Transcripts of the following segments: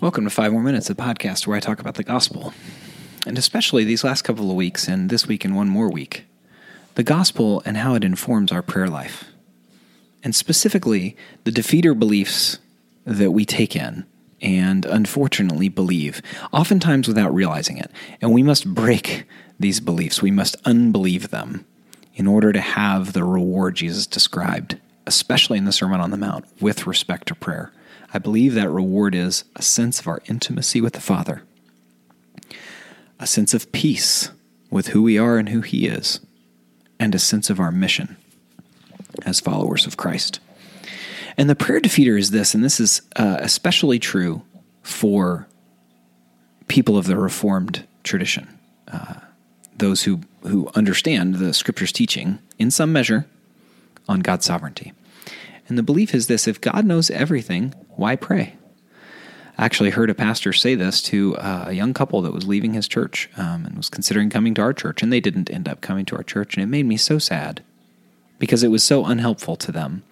Welcome to Five More Minutes, a podcast where I talk about the gospel. And especially these last couple of weeks and this week and one more week, the gospel and how it informs our prayer life. And specifically, the defeater beliefs that we take in and unfortunately believe, oftentimes without realizing it. And we must break these beliefs, we must unbelieve them in order to have the reward Jesus described, especially in the Sermon on the Mount, with respect to prayer. I believe that reward is a sense of our intimacy with the Father, a sense of peace with who we are and who He is, and a sense of our mission as followers of Christ. And the prayer defeater is this, and this is uh, especially true for people of the Reformed tradition, uh, those who, who understand the Scripture's teaching in some measure on God's sovereignty. And the belief is this if God knows everything, why pray? I actually heard a pastor say this to uh, a young couple that was leaving his church um, and was considering coming to our church, and they didn't end up coming to our church. And it made me so sad because it was so unhelpful to them,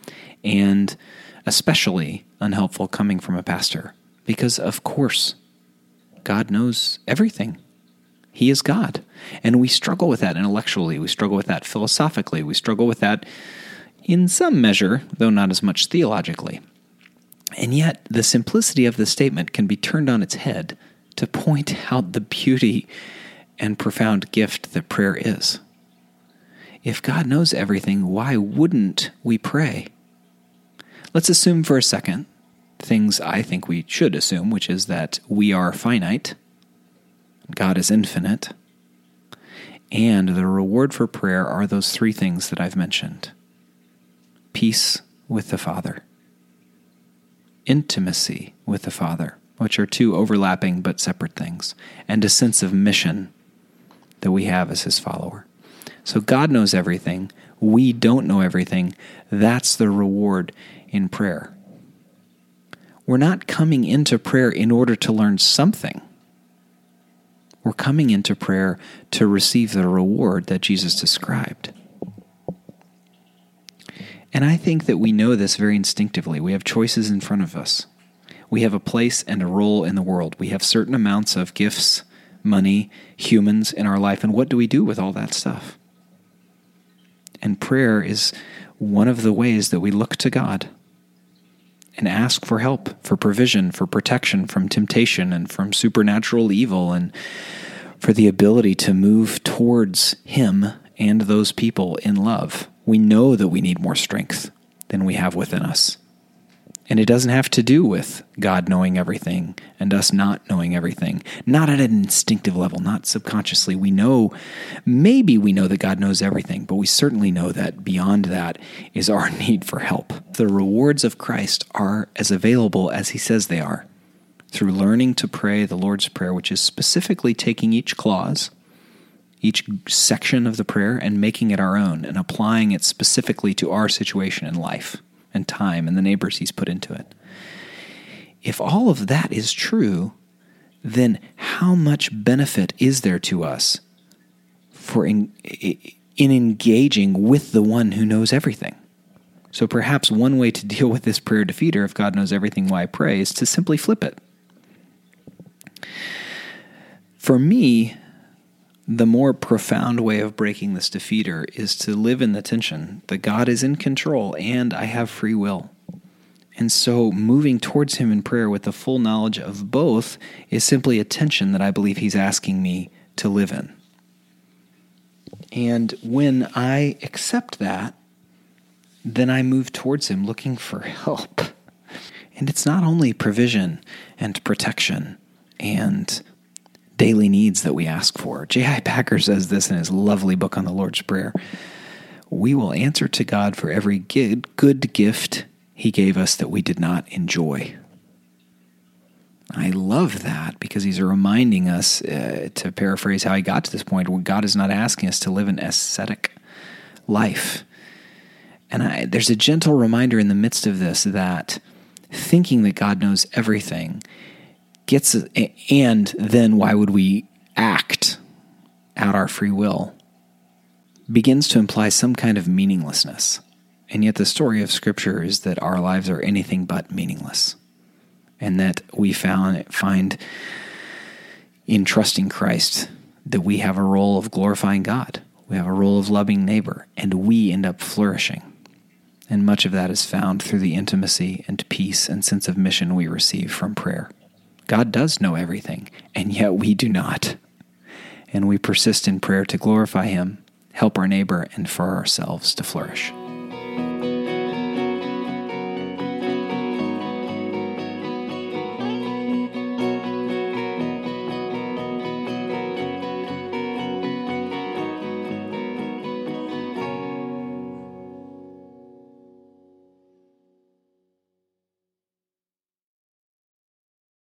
and especially unhelpful coming from a pastor. Because, of course, God knows everything. He is God. And we struggle with that intellectually. We struggle with that philosophically. We struggle with that in some measure, though not as much theologically. And yet, the simplicity of the statement can be turned on its head to point out the beauty and profound gift that prayer is. If God knows everything, why wouldn't we pray? Let's assume for a second things I think we should assume, which is that we are finite, God is infinite, and the reward for prayer are those three things that I've mentioned peace with the Father, intimacy with the Father, which are two overlapping but separate things, and a sense of mission that we have as His follower. So God knows everything. We don't know everything. That's the reward in prayer. We're not coming into prayer in order to learn something. We're coming into prayer to receive the reward that Jesus described. And I think that we know this very instinctively. We have choices in front of us. We have a place and a role in the world. We have certain amounts of gifts, money, humans in our life. And what do we do with all that stuff? And prayer is one of the ways that we look to God and ask for help, for provision, for protection from temptation and from supernatural evil, and for the ability to move towards Him and those people in love we know that we need more strength than we have within us. And it doesn't have to do with God knowing everything and us not knowing everything. Not at an instinctive level, not subconsciously. We know, maybe we know that God knows everything, but we certainly know that beyond that is our need for help. The rewards of Christ are as available as He says they are through learning to pray the Lord's Prayer, which is specifically taking each clause each section of the prayer and making it our own and applying it specifically to our situation in life and time and the neighbors he's put into it. If all of that is true, then how much benefit is there to us for in, in engaging with the one who knows everything? So perhaps one way to deal with this prayer defeater, if God knows everything, why I pray, is to simply flip it. For me, the more profound way of breaking this defeater is to live in the tension that God is in control and I have free will. And so moving towards Him in prayer with the full knowledge of both is simply a tension that I believe He's asking me to live in. And when I accept that, then I move towards Him looking for help. And it's not only provision and protection and daily needs that we ask for. J.I. Packer says this in his lovely book on the Lord's Prayer. We will answer to God for every good gift he gave us that we did not enjoy. I love that because he's reminding us, uh, to paraphrase how he got to this point, God is not asking us to live an ascetic life. And I, there's a gentle reminder in the midst of this that thinking that God knows everything gets and then why would we act out our free will begins to imply some kind of meaninglessness. And yet the story of scripture is that our lives are anything but meaningless. and that we found find in trusting Christ that we have a role of glorifying God. We have a role of loving neighbor, and we end up flourishing. And much of that is found through the intimacy and peace and sense of mission we receive from prayer. God does know everything, and yet we do not. And we persist in prayer to glorify Him, help our neighbor, and for ourselves to flourish.